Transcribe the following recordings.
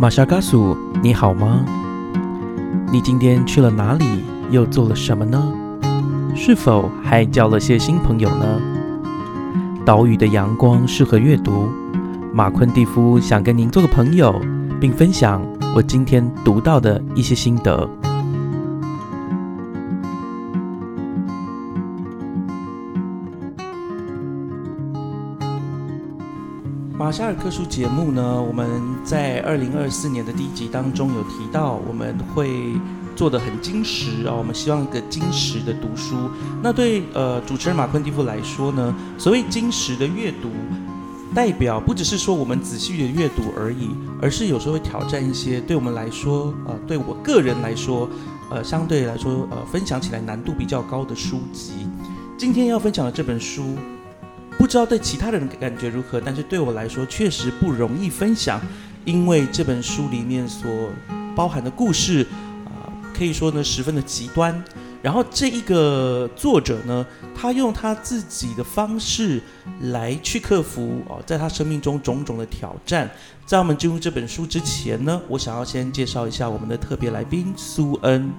玛莎嘎苏，你好吗？你今天去了哪里？又做了什么呢？是否还交了些新朋友呢？岛屿的阳光适合阅读。马昆蒂夫想跟您做个朋友，并分享我今天读到的一些心得。马夏尔克书节目呢，我们在二零二四年的第一集当中有提到，我们会做的很精实啊，我们希望一个精实的读书。那对呃主持人马昆蒂夫来说呢，所谓精实的阅读，代表不只是说我们仔细的阅读而已，而是有时候会挑战一些对我们来说，呃，对我个人来说，呃，相对来说，呃，分享起来难度比较高的书籍。今天要分享的这本书。不知道对其他人的感觉如何，但是对我来说确实不容易分享，因为这本书里面所包含的故事，啊，可以说呢十分的极端。然后这一个作者呢，他用他自己的方式来去克服哦，在他生命中种种的挑战。在我们进入这本书之前呢，我想要先介绍一下我们的特别来宾苏恩。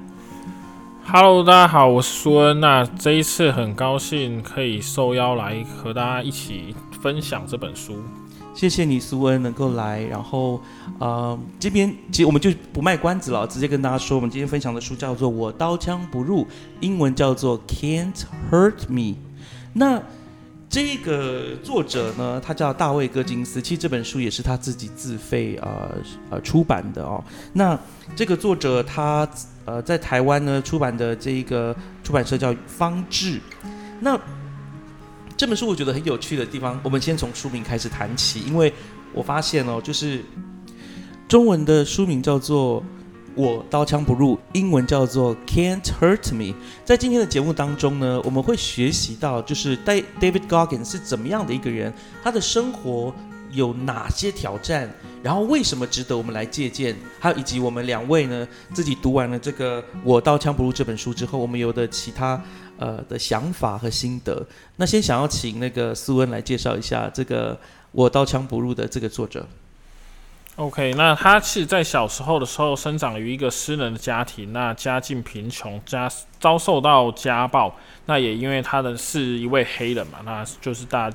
Hello，大家好，我是苏恩。那这一次很高兴可以受邀来和大家一起分享这本书。谢谢你，苏恩能够来。然后，呃，这边其实我们就不卖关子了，直接跟大家说，我们今天分享的书叫做《我刀枪不入》，英文叫做《Can't Hurt Me》。那这个作者呢，他叫大卫·戈金斯。其实这本书也是他自己自费呃呃出版的哦。那这个作者他呃在台湾呢出版的这一个出版社叫方志。那这本书我觉得很有趣的地方，我们先从书名开始谈起，因为我发现哦，就是中文的书名叫做。我刀枪不入，英文叫做 Can't Hurt Me。在今天的节目当中呢，我们会学习到，就是 David Goggins 是怎么样的一个人，他的生活有哪些挑战，然后为什么值得我们来借鉴，还有以及我们两位呢自己读完了这个《我刀枪不入》这本书之后，我们有的其他呃的想法和心得。那先想要请那个苏恩来介绍一下这个《我刀枪不入》的这个作者。OK，那他是在小时候的时候生长于一个私人的家庭，那家境贫穷，家遭受到家暴，那也因为他的是一位黑人嘛，那就是大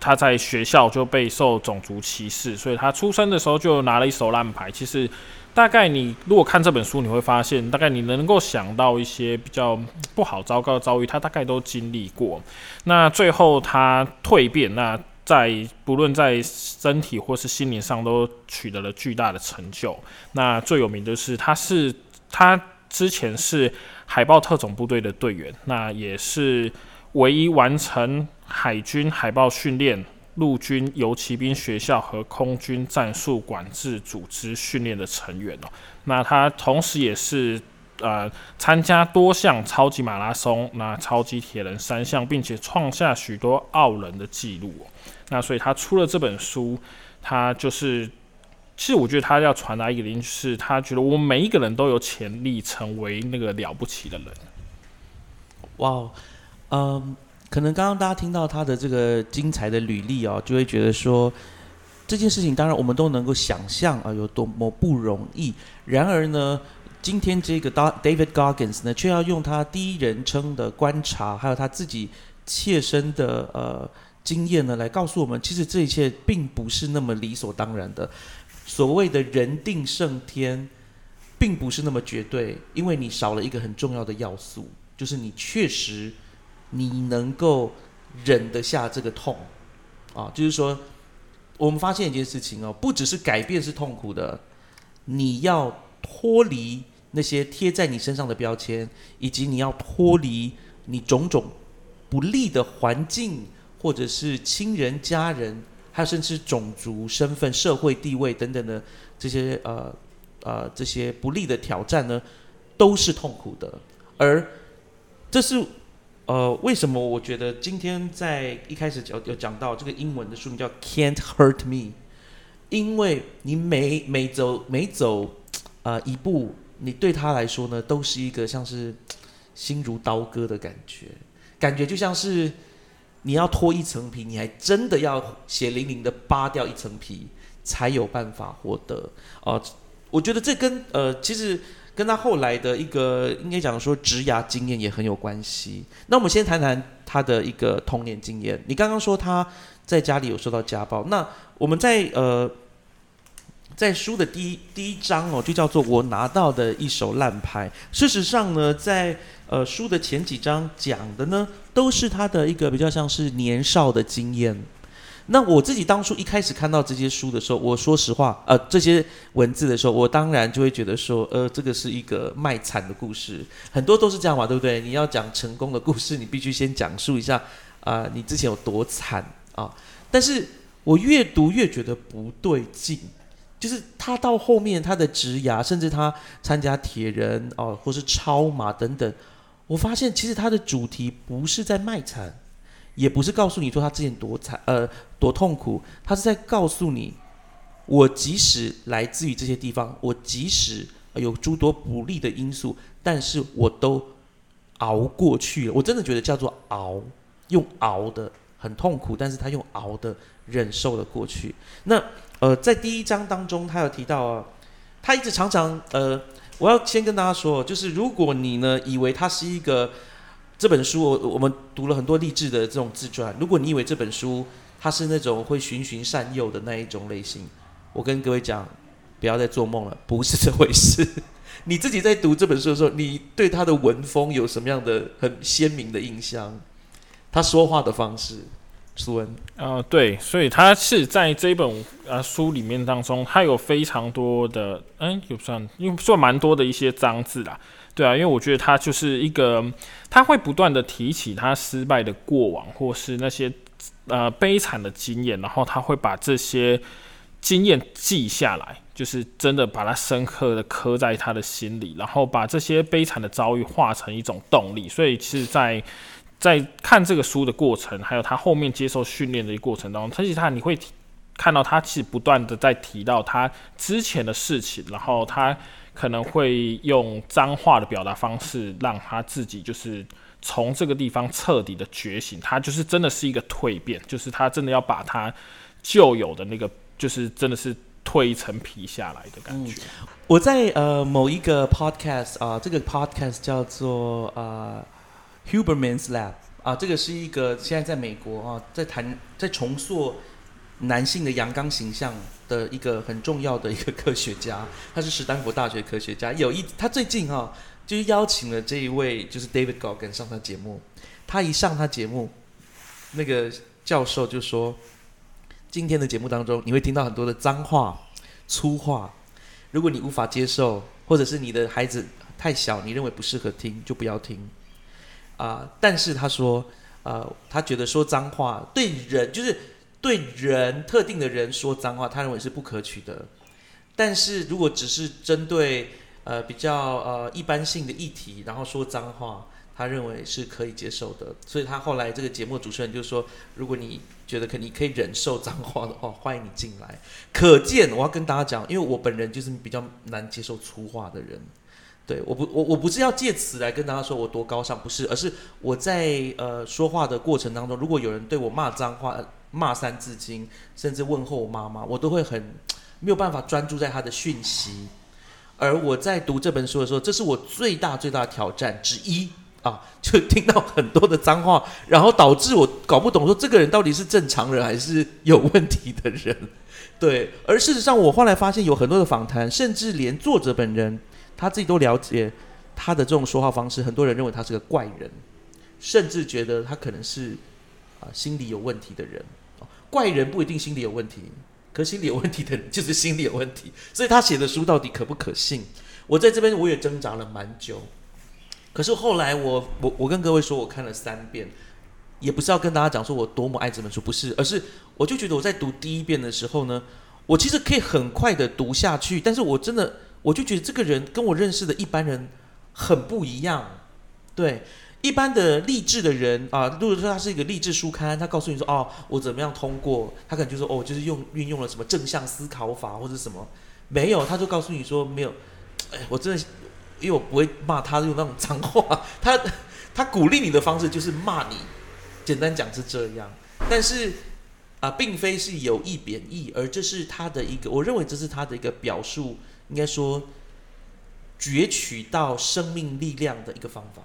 他在学校就备受种族歧视，所以他出生的时候就拿了一手烂牌。其实大概你如果看这本书，你会发现，大概你能够想到一些比较不好、糟糕的遭遇，他大概都经历过。那最后他蜕变，那。在不论在身体或是心灵上都取得了巨大的成就。那最有名的是，他是他之前是海豹特种部队的队员，那也是唯一完成海军海豹训练、陆军游骑兵学校和空军战术管制组织训练的成员哦。那他同时也是呃参加多项超级马拉松、那超级铁人三项，并且创下许多傲人的记录哦。那所以他出了这本书，他就是，其实我觉得他要传达一个理念，就是他觉得我们每一个人都有潜力成为那个了不起的人。哇，嗯，可能刚刚大家听到他的这个精彩的履历哦，就会觉得说这件事情，当然我们都能够想象啊，有多么不容易。然而呢，今天这个 David Goggins 呢，却要用他第一人称的观察，还有他自己切身的呃。经验呢，来告诉我们，其实这一切并不是那么理所当然的。所谓的人定胜天，并不是那么绝对，因为你少了一个很重要的要素，就是你确实你能够忍得下这个痛啊。就是说，我们发现一件事情哦，不只是改变是痛苦的，你要脱离那些贴在你身上的标签，以及你要脱离你种种不利的环境。或者是亲人、家人，还有甚至种族、身份、社会地位等等的这些呃呃这些不利的挑战呢，都是痛苦的。而这是呃为什么？我觉得今天在一开始有有讲到这个英文的书名叫《Can't Hurt Me》，因为你每每走每走啊一步，你对他来说呢，都是一个像是心如刀割的感觉，感觉就像是。你要脱一层皮，你还真的要血淋淋的扒掉一层皮，才有办法获得。哦，我觉得这跟呃，其实跟他后来的一个应该讲说职涯经验也很有关系。那我们先谈谈他的一个童年经验。你刚刚说他在家里有受到家暴，那我们在呃。在书的第一第一章哦，就叫做我拿到的一手烂牌。事实上呢，在呃书的前几章讲的呢，都是他的一个比较像是年少的经验。那我自己当初一开始看到这些书的时候，我说实话，呃，这些文字的时候，我当然就会觉得说，呃，这个是一个卖惨的故事，很多都是这样嘛，对不对？你要讲成功的故事，你必须先讲述一下啊，你之前有多惨啊。但是我越读越觉得不对劲。就是他到后面他的职涯，甚至他参加铁人哦，或是超马等等，我发现其实他的主题不是在卖惨，也不是告诉你说他之前多惨呃多痛苦，他是在告诉你，我即使来自于这些地方，我即使有诸多不利的因素，但是我都熬过去了。我真的觉得叫做熬，用熬的很痛苦，但是他用熬的忍受了过去。那。呃，在第一章当中，他有提到啊，他一直常常呃，我要先跟大家说，就是如果你呢以为他是一个这本书，我我们读了很多励志的这种自传，如果你以为这本书它是那种会循循善诱的那一种类型，我跟各位讲，不要再做梦了，不是这回事。你自己在读这本书的时候，你对他的文风有什么样的很鲜明的印象？他说话的方式。苏恩，呃，对，所以他是在这本呃书里面当中，他有非常多的，嗯，有算，因为算蛮多的一些脏字啦，对啊，因为我觉得他就是一个，他会不断的提起他失败的过往，或是那些呃悲惨的经验，然后他会把这些经验记下来，就是真的把它深刻的刻在他的心里，然后把这些悲惨的遭遇化成一种动力，所以是在。在看这个书的过程，还有他后面接受训练的一个过程当中，其实他你会看到他其实不断的在提到他之前的事情，然后他可能会用脏话的表达方式，让他自己就是从这个地方彻底的觉醒，他就是真的是一个蜕变，就是他真的要把他旧有的那个，就是真的是蜕一层皮下来的感觉。我在呃某一个 podcast 啊，这个 podcast 叫做呃。Huberman's Lab 啊，这个是一个现在在美国啊，在谈在重塑男性的阳刚形象的一个很重要的一个科学家，他是史丹佛大学科学家。有一他最近哈，就是邀请了这一位就是 David Goggins 上他节目。他一上他节目，那个教授就说，今天的节目当中你会听到很多的脏话、粗话。如果你无法接受，或者是你的孩子太小，你认为不适合听，就不要听。啊！但是他说，呃，他觉得说脏话对人，就是对人特定的人说脏话，他认为是不可取的。但是如果只是针对呃比较呃一般性的议题，然后说脏话，他认为是可以接受的。所以他后来这个节目主持人就说，如果你觉得可你可以忍受脏话的话，欢迎你进来。可见我要跟大家讲，因为我本人就是比较难接受粗话的人。对，我不，我我不是要借此来跟大家说我多高尚，不是，而是我在呃说话的过程当中，如果有人对我骂脏话、骂三字经，甚至问候我妈妈，我都会很没有办法专注在他的讯息。而我在读这本书的时候，这是我最大最大的挑战之一啊，就听到很多的脏话，然后导致我搞不懂说这个人到底是正常人还是有问题的人。对，而事实上我后来发现有很多的访谈，甚至连作者本人。他自己都了解他的这种说话方式，很多人认为他是个怪人，甚至觉得他可能是啊心理有问题的人。怪人不一定心理有问题，可心理有问题的人就是心理有问题。所以他写的书到底可不可信？我在这边我也挣扎了蛮久。可是后来我我我跟各位说，我看了三遍，也不是要跟大家讲说我多么爱这本书，不是，而是我就觉得我在读第一遍的时候呢，我其实可以很快的读下去，但是我真的。我就觉得这个人跟我认识的一般人很不一样，对。一般的励志的人啊，如果说他是一个励志书刊，他告诉你说哦，我怎么样通过，他可能就说哦，就是用运用了什么正向思考法或者什么，没有，他就告诉你说没有，哎，我真的，因为我不会骂他用那种脏话，他他鼓励你的方式就是骂你，简单讲是这样，但是啊，并非是有意贬义，而这是他的一个，我认为这是他的一个表述。应该说攫取到生命力量的一个方法。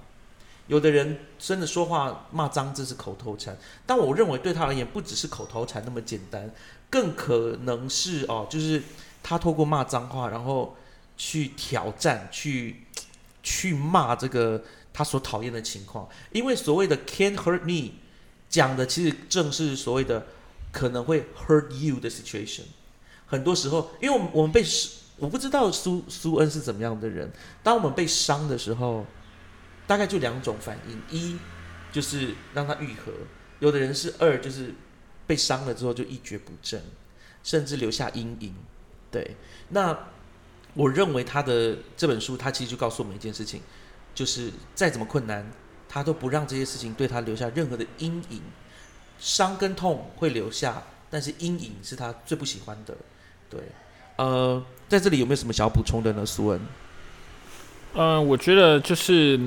有的人真的说话骂脏字是口头禅，但我认为对他而言不只是口头禅那么简单，更可能是哦，就是他透过骂脏话，然后去挑战，去去骂这个他所讨厌的情况。因为所谓的 “can't hurt me” 讲的其实正是所谓的可能会 hurt you 的 situation。很多时候，因为我们我们被我不知道苏苏恩是怎么样的人，当我们被伤的时候。大概就两种反应，一就是让它愈合，有的人是二就是被伤了之后就一蹶不振，甚至留下阴影。对，那我认为他的这本书，他其实就告诉我们一件事情，就是再怎么困难，他都不让这些事情对他留下任何的阴影。伤跟痛会留下，但是阴影是他最不喜欢的。对，呃，在这里有没有什么想要补充的呢，苏恩？嗯，我觉得就是。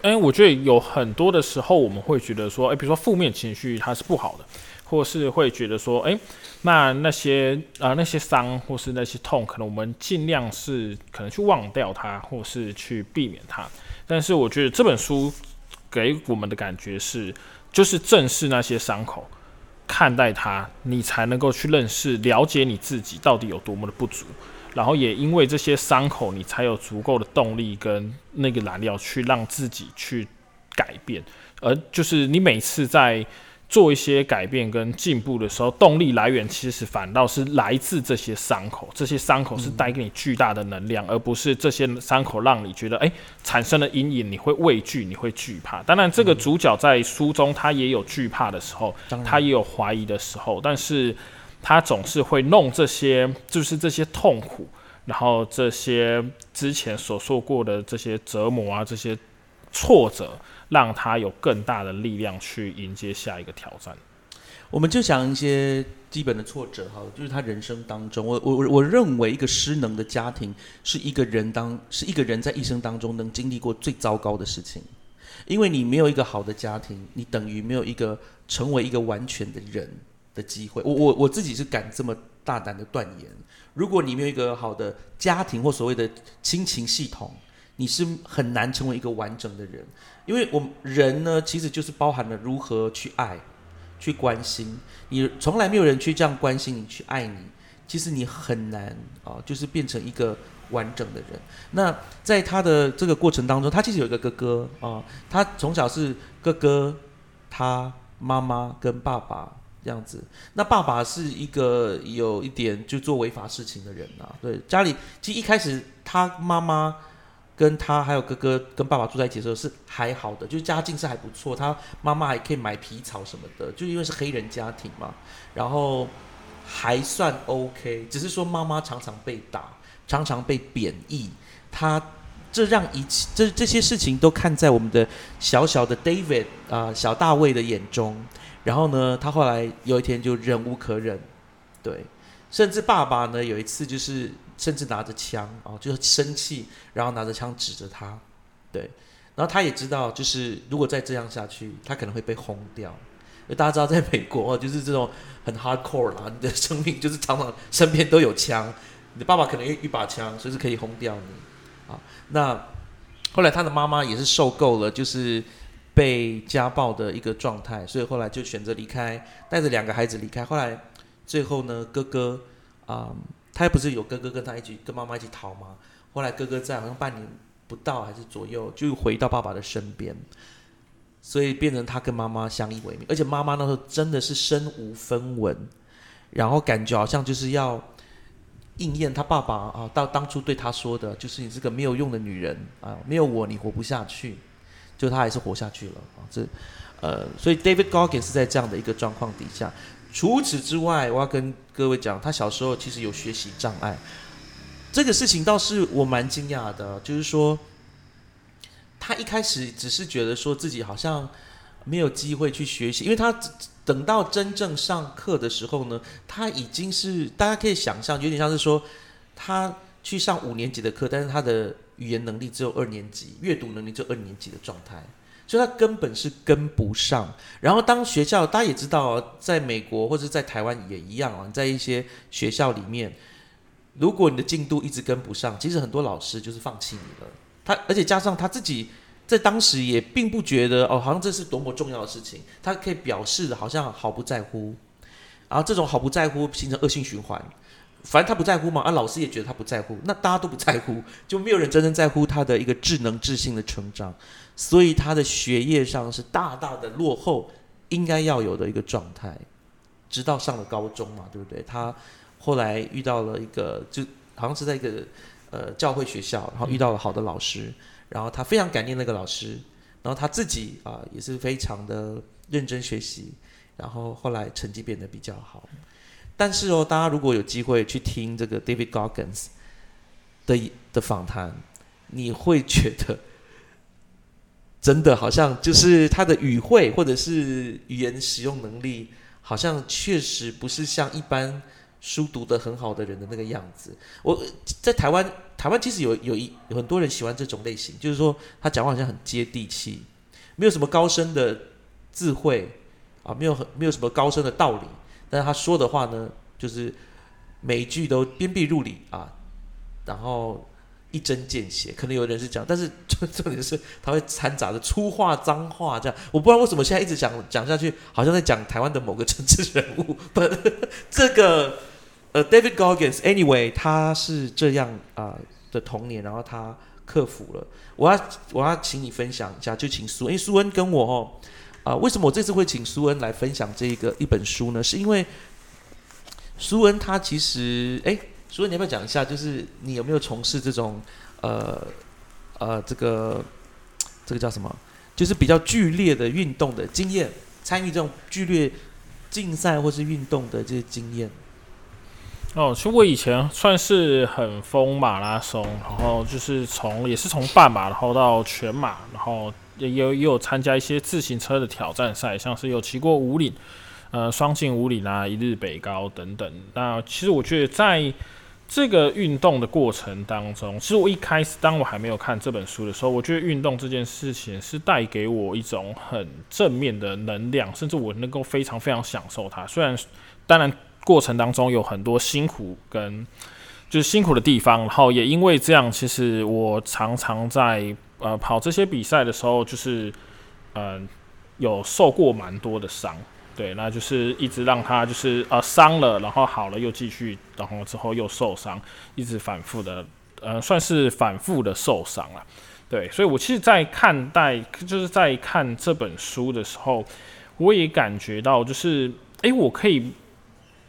哎，我觉得有很多的时候，我们会觉得说，哎，比如说负面情绪它是不好的，或是会觉得说，哎，那那些啊那些伤或是那些痛，可能我们尽量是可能去忘掉它，或是去避免它。但是我觉得这本书给我们的感觉是，就是正视那些伤口，看待它，你才能够去认识、了解你自己到底有多么的不足。然后也因为这些伤口，你才有足够的动力跟那个燃料去让自己去改变。而就是你每次在做一些改变跟进步的时候，动力来源其实反倒是来自这些伤口。这些伤口是带给你巨大的能量，而不是这些伤口让你觉得哎产生了阴影，你会畏惧，你会惧怕。当然，这个主角在书中他也有惧怕的时候，他也有怀疑的时候，但是。他总是会弄这些，就是这些痛苦，然后这些之前所受过的这些折磨啊，这些挫折，让他有更大的力量去迎接下一个挑战。我们就讲一些基本的挫折哈，就是他人生当中，我我我认为一个失能的家庭是一个人当是一个人在一生当中能经历过最糟糕的事情，因为你没有一个好的家庭，你等于没有一个成为一个完全的人。的机会，我我我自己是敢这么大胆的断言。如果你没有一个好的家庭或所谓的亲情系统，你是很难成为一个完整的人。因为我们人呢，其实就是包含了如何去爱、去关心。你从来没有人去这样关心你、去爱你，其实你很难啊，就是变成一个完整的人。那在他的这个过程当中，他其实有一个哥哥啊，他从小是哥哥，他妈妈跟爸爸。这样子，那爸爸是一个有一点就做违法事情的人呐。对，家里其实一开始他妈妈跟他还有哥哥跟爸爸住在一起的时候是还好的，就是家境是还不错，他妈妈还可以买皮草什么的，就因为是黑人家庭嘛，然后还算 OK。只是说妈妈常常被打，常常被贬义，他这让一切这这些事情都看在我们的小小的 David 啊小大卫的眼中。然后呢，他后来有一天就忍无可忍，对，甚至爸爸呢有一次就是甚至拿着枪哦，就是生气，然后拿着枪指着他，对，然后他也知道，就是如果再这样下去，他可能会被轰掉。大家知道，在美国，就是这种很 hardcore 啦，你的生命就是常常身边都有枪，你的爸爸可能有一把枪，随时可以轰掉你啊。那后来他的妈妈也是受够了，就是。被家暴的一个状态，所以后来就选择离开，带着两个孩子离开。后来最后呢，哥哥啊，他不是有哥哥跟他一起跟妈妈一起逃吗？后来哥哥在好像半年不到还是左右，就回到爸爸的身边，所以变成他跟妈妈相依为命。而且妈妈那时候真的是身无分文，然后感觉好像就是要应验他爸爸啊，到当初对他说的，就是你是个没有用的女人啊，没有我你活不下去。就他还是活下去了啊！这，呃，所以 David Goggins 是在这样的一个状况底下。除此之外，我要跟各位讲，他小时候其实有学习障碍。这个事情倒是我蛮惊讶的，就是说，他一开始只是觉得说自己好像没有机会去学习，因为他等到真正上课的时候呢，他已经是大家可以想象，有点像是说他去上五年级的课，但是他的。语言能力只有二年级，阅读能力只有二年级的状态，所以他根本是跟不上。然后当学校，大家也知道，在美国或者在台湾也一样啊，在一些学校里面，如果你的进度一直跟不上，其实很多老师就是放弃你了。他而且加上他自己在当时也并不觉得哦，好像这是多么重要的事情，他可以表示的好像毫不在乎。然后这种毫不在乎形成恶性循环，反正他不在乎嘛，啊，老师也觉得他不在乎，那大家都不在乎，就没有人真正在乎他的一个智能智性的成长，所以他的学业上是大大的落后应该要有的一个状态，直到上了高中嘛，对不对？他后来遇到了一个，就好像是在一个呃教会学校，然后遇到了好的老师，然后他非常感念那个老师，然后他自己啊也是非常的认真学习。然后后来成绩变得比较好，但是哦，大家如果有机会去听这个 David Goggins 的的访谈，你会觉得真的好像就是他的语汇或者是语言使用能力，好像确实不是像一般书读得很好的人的那个样子。我在台湾，台湾其实有有一有很多人喜欢这种类型，就是说他讲话好像很接地气，没有什么高深的智慧。啊，没有很没有什么高深的道理，但是他说的话呢，就是每一句都鞭辟入里啊，然后一针见血。可能有人是讲，但是 重点是他会掺杂着粗话脏话，这样我不知道为什么现在一直讲讲下去，好像在讲台湾的某个政治人物。不，这个呃，David Goggins，anyway，他是这样啊的童年，然后他克服了。我要我要请你分享一下，就请苏，因为苏恩跟我哦。啊，为什么我这次会请苏恩来分享这个一本书呢？是因为苏恩他其实，哎，所以你要不要讲一下？就是你有没有从事这种呃呃这个这个叫什么？就是比较剧烈的运动的经验，参与这种剧烈竞赛或是运动的这些经验。哦，其实我以前算是很疯马拉松，然后就是从也是从半马，然后到全马，然后。也有也有参加一些自行车的挑战赛，像是有骑过五岭，呃，双进五岭啊，一日北高等等。那其实我觉得在这个运动的过程当中，其实我一开始当我还没有看这本书的时候，我觉得运动这件事情是带给我一种很正面的能量，甚至我能够非常非常享受它。虽然当然过程当中有很多辛苦跟就是辛苦的地方，然后也因为这样，其实我常常在。呃，跑这些比赛的时候，就是，嗯，有受过蛮多的伤，对，那就是一直让他就是呃伤了，然后好了又继续，然后之后又受伤，一直反复的，呃，算是反复的受伤了，对，所以我其实，在看待就是在看这本书的时候，我也感觉到，就是，诶，我可以，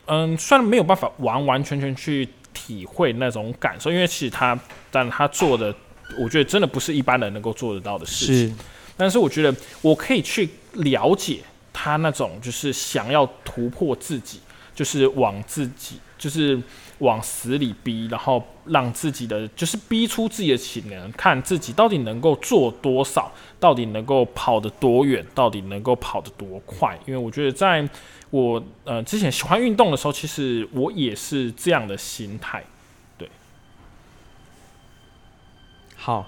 嗯，虽然没有办法完完全全去体会那种感受，因为其实他，但他做的。我觉得真的不是一般人能够做得到的事情，但是我觉得我可以去了解他那种就是想要突破自己，就是往自己就是往死里逼，然后让自己的就是逼出自己的潜能，看自己到底能够做多少，到底能够跑得多远，到底能够跑得多快。因为我觉得在我呃之前喜欢运动的时候，其实我也是这样的心态。对好，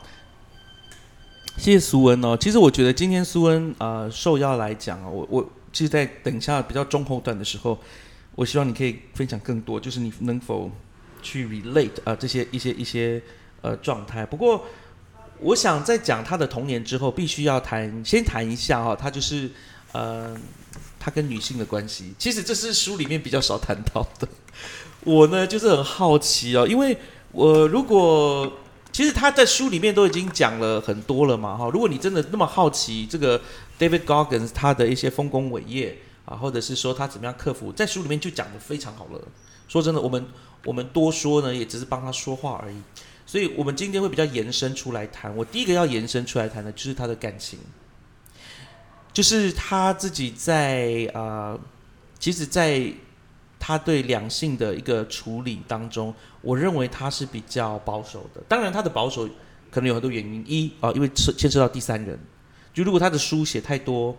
谢谢苏恩哦。其实我觉得今天苏恩呃受邀来讲啊，我我其实，在等一下比较中后段的时候，我希望你可以分享更多，就是你能否去 relate 啊这些一些一些呃状态。不过，我想在讲他的童年之后，必须要谈先谈一下哈，他就是呃他跟女性的关系。其实这是书里面比较少谈到的。我呢就是很好奇哦，因为我如果其实他在书里面都已经讲了很多了嘛，哈！如果你真的那么好奇这个 David Goggins 他的一些丰功伟业啊，或者是说他怎么样克服，在书里面就讲的非常好了。说真的，我们我们多说呢，也只是帮他说话而已。所以我们今天会比较延伸出来谈。我第一个要延伸出来谈的就是他的感情，就是他自己在啊，其实，在。他对两性的一个处理当中，我认为他是比较保守的。当然，他的保守可能有很多原因。一啊，因为牵牵涉到第三人，就如果他的书写太多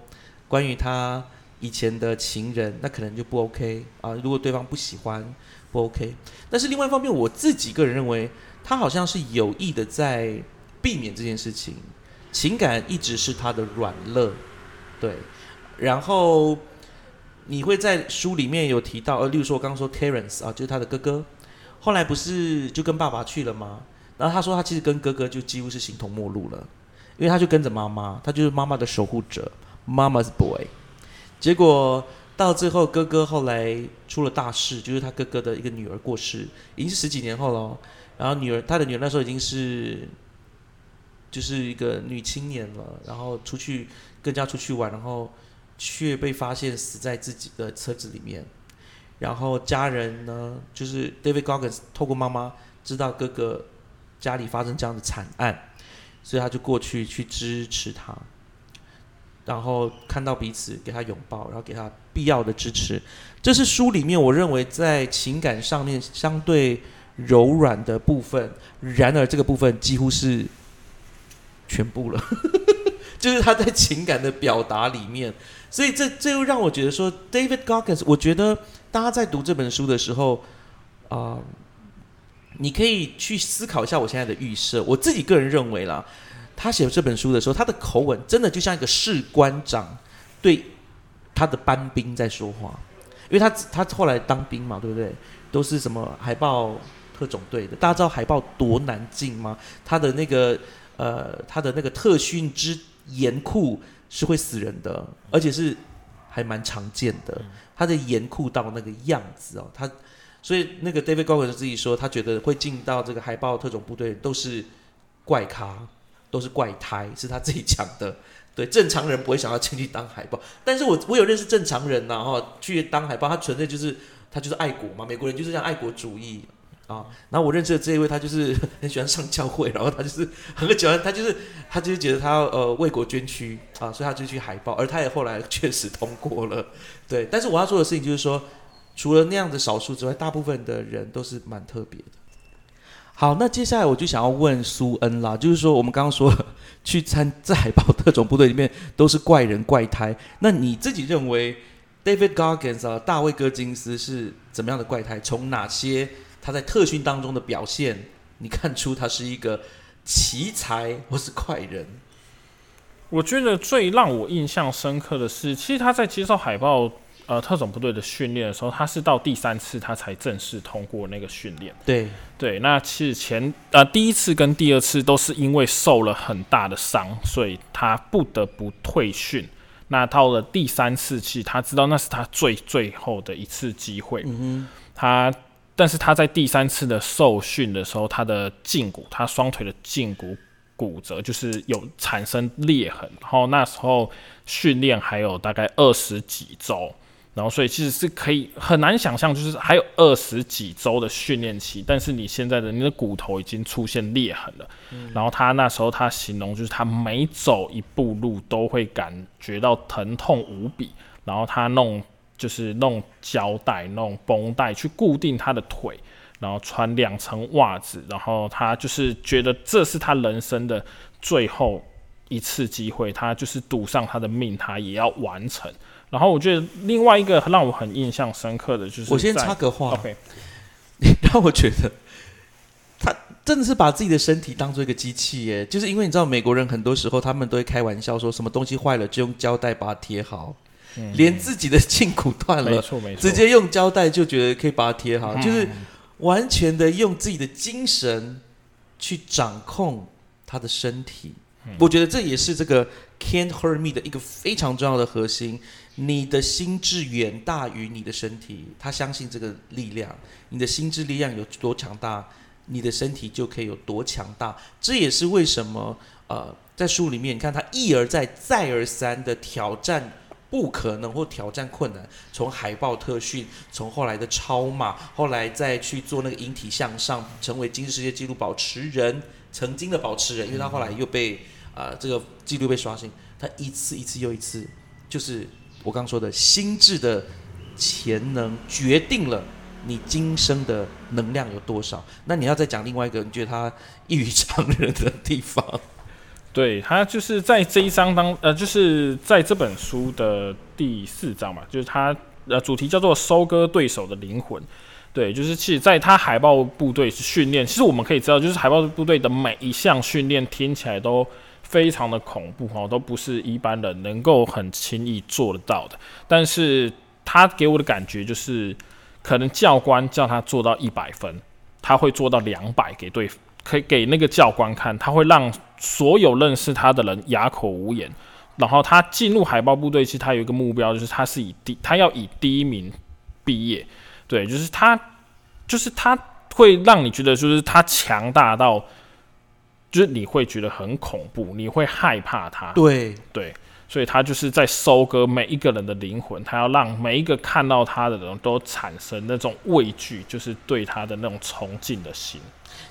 关于他以前的情人，那可能就不 OK 啊。如果对方不喜欢，不 OK。但是另外一方面，我自己个人认为，他好像是有意的在避免这件事情。情感一直是他的软肋，对，然后。你会在书里面有提到，呃，例如说我刚刚说 Terence 啊，就是他的哥哥，后来不是就跟爸爸去了吗？然后他说他其实跟哥哥就几乎是形同陌路了，因为他就跟着妈妈，他就是妈妈的守护者，妈妈是 boy。结果到最后，哥哥后来出了大事，就是他哥哥的一个女儿过世，已经是十几年后了。然后女儿，他的女儿那时候已经是就是一个女青年了，然后出去跟家出去玩，然后却被发现死在自己的车子里面。然后家人呢，就是 David Goggins 透过妈妈知道哥哥家里发生这样的惨案，所以他就过去去支持他，然后看到彼此给他拥抱，然后给他必要的支持。这是书里面我认为在情感上面相对柔软的部分，然而这个部分几乎是全部了，就是他在情感的表达里面。所以这这又让我觉得说，David Goggins，我觉得大家在读这本书的时候，啊、你可以去思考一下我现在的预设。我自己个人认为啦，他写这本书的时候，他的口吻真的就像一个士官长对他的班兵在说话，因为他他后来当兵嘛，对不对？都是什么海豹特种队的，大家知道海豹多难进吗？他的那个呃，他的那个特训之严酷是会死人的，而且是还蛮常见的。他的严酷到那个样子哦，他所以那个 David Goggins 自己说，他觉得会进到这个海豹特种部队都是怪咖，都是怪胎，是他自己讲的。对，正常人不会想要进去当海豹，但是我我有认识正常人呐、哈，去当海豹，他纯粹就是他就是爱国嘛，美国人就是这样爱国主义啊。然后我认识的这一位，他就是 很喜欢上教会，然后他就是很喜欢，他就是他就是觉得他要呃为国捐躯啊，所以他就去海豹，而他也后来确实通过了。对，但是我要做的事情就是说，除了那样的少数之外，大部分的人都是蛮特别的。好，那接下来我就想要问苏恩啦，就是说我们刚刚说去参在海豹特种部队里面都是怪人怪胎，那你自己认为 David Goggins 啊，大卫戈金斯是怎么样的怪胎？从哪些他在特训当中的表现，你看出他是一个奇才或是快人？我觉得最让我印象深刻的是，其实他在接受海豹呃特种部队的训练的时候，他是到第三次他才正式通过那个训练。对，对，那其实前呃第一次跟第二次都是因为受了很大的伤，所以他不得不退训。那到了第三次，其实他知道那是他最最后的一次机会。嗯他但是他在第三次的受训的时候，他的胫骨，他双腿的胫骨骨折，就是有产生裂痕。然后那时候训练还有大概二十几周，然后所以其实是可以很难想象，就是还有二十几周的训练期，但是你现在的你的骨头已经出现裂痕了。然后他那时候他形容就是他每走一步路都会感觉到疼痛无比，然后他弄就是弄胶带、弄绷带去固定他的腿，然后穿两层袜子，然后他就是觉得这是他人生的最后一次机会，他就是赌上他的命，他也要完成。然后我觉得另外一个让我很印象深刻的就是，我先插个话，OK，让我觉得他真的是把自己的身体当做一个机器耶，就是因为你知道美国人很多时候他们都会开玩笑说什么东西坏了就用胶带把它贴好，连自己的胫骨断了，没错没错，直接用胶带就觉得可以把它贴好，嗯就是完全的用自己的精神去掌控他的身体。我觉得这也是这个 Can't Hurt Me 的一个非常重要的核心。你的心智远大于你的身体，他相信这个力量。你的心智力量有多强大，你的身体就可以有多强大。这也是为什么呃，在书里面你看他一而再、再而三的挑战不可能或挑战困难，从海豹特训，从后来的超马，后来再去做那个引体向上，成为吉尼斯世界纪录保持人，曾经的保持人，因为他后来又被啊、这个纪录被刷新，他一次一次又一次，就是我刚说的心智的潜能决定了你今生的能量有多少。那你要再讲另外一个，你觉得他异于常人的地方？对他就是在这一章当呃，就是在这本书的第四章嘛，就是他呃主题叫做收割对手的灵魂。对，就是其实在他海豹部队是训练，其实我们可以知道，就是海豹部队的每一项训练听起来都非常的恐怖哈，都不是一般人能够很轻易做得到的。但是他给我的感觉就是，可能教官叫他做到一百分，他会做到两百给对，可以给那个教官看，他会让所有认识他的人哑口无言。然后他进入海豹部队，其实他有一个目标，就是他是以第他要以第一名毕业。对，就是他，就是他会让你觉得，就是他强大到，就是你会觉得很恐怖，你会害怕他。对对，所以他就是在收割每一个人的灵魂，他要让每一个看到他的人都产生那种畏惧，就是对他的那种崇敬的心。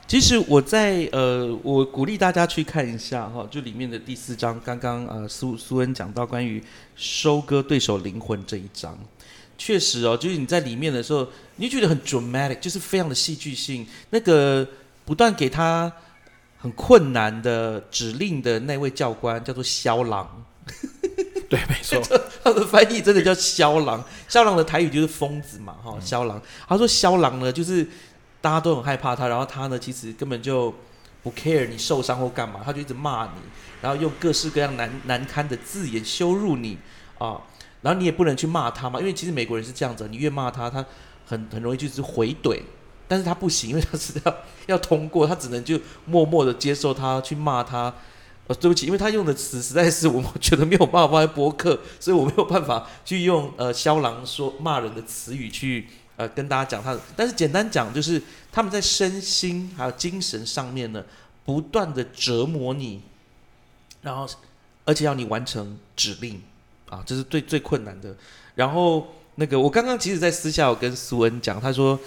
其实我在呃，我鼓励大家去看一下哈，就里面的第四章，刚刚呃苏苏恩讲到关于收割对手灵魂这一章。确实哦，就是你在里面的时候，你就觉得很 dramatic，就是非常的戏剧性。那个不断给他很困难的指令的那位教官叫做肖郎，对，没错，他的翻译真的叫肖郎。肖郎的台语就是疯子嘛，哈，肖郎。他说肖郎呢，就是大家都很害怕他，然后他呢，其实根本就不 care 你受伤或干嘛，他就一直骂你，然后用各式各样难难堪的字眼羞辱你啊。然后你也不能去骂他嘛，因为其实美国人是这样子，你越骂他，他很很容易就是回怼，但是他不行，因为他是要要通过，他只能就默默的接受他去骂他。呃，对不起，因为他用的词实在是我觉得没有办法放在播客，所以我没有办法去用呃肖郎说骂人的词语去呃跟大家讲他的。但是简单讲，就是他们在身心还有精神上面呢，不断的折磨你，然后而且要你完成指令。啊，这是最最困难的。然后那个，我刚刚其实，在私下我跟苏恩讲，他说，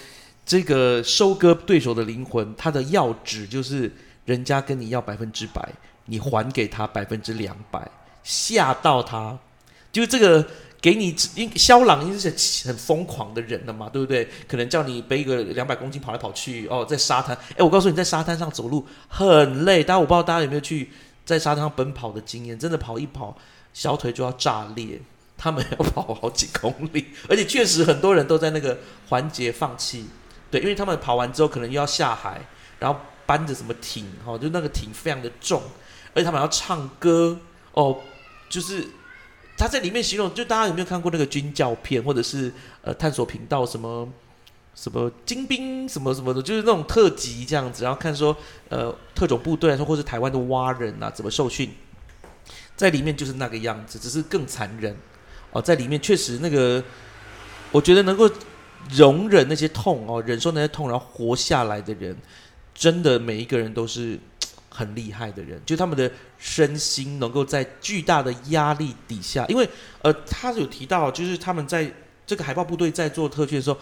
这个收割对手的灵魂，他的要旨就是人家跟你要百分之百，你还给他百分之两百，吓到他。就这个给你，因肖朗因是很疯狂的人了嘛，对不对？可能叫你背一个两百公斤跑来跑去哦，在沙滩。哎，我告诉你，在沙滩上走路很累。但我不知道大家有没有去在沙滩上奔跑的经验，真的跑一跑。小腿就要炸裂，他们要跑好几公里，而且确实很多人都在那个环节放弃，对，因为他们跑完之后可能又要下海，然后搬着什么艇，哈，就那个艇非常的重，而且他们要唱歌，哦，就是他在里面形容，就大家有没有看过那个军教片，或者是呃探索频道什么什么精兵什么什么的，就是那种特级这样子，然后看说呃特种部队说，或是台湾的蛙人啊怎么受训。在里面就是那个样子，只是更残忍哦。在里面确实那个，我觉得能够容忍那些痛哦，忍受那些痛，然后活下来的人，真的每一个人都是很厉害的人。就他们的身心能够在巨大的压力底下，因为呃，他有提到，就是他们在这个海豹部队在做特训的时候，